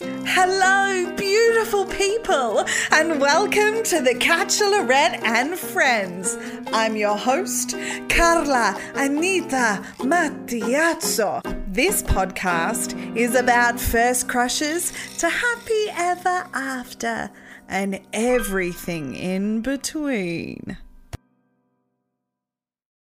Hello, beautiful people, and welcome to the Catchelorette and Friends. I'm your host, Carla Anita Mattiazzo. This podcast is about first crushes to happy ever after and everything in between.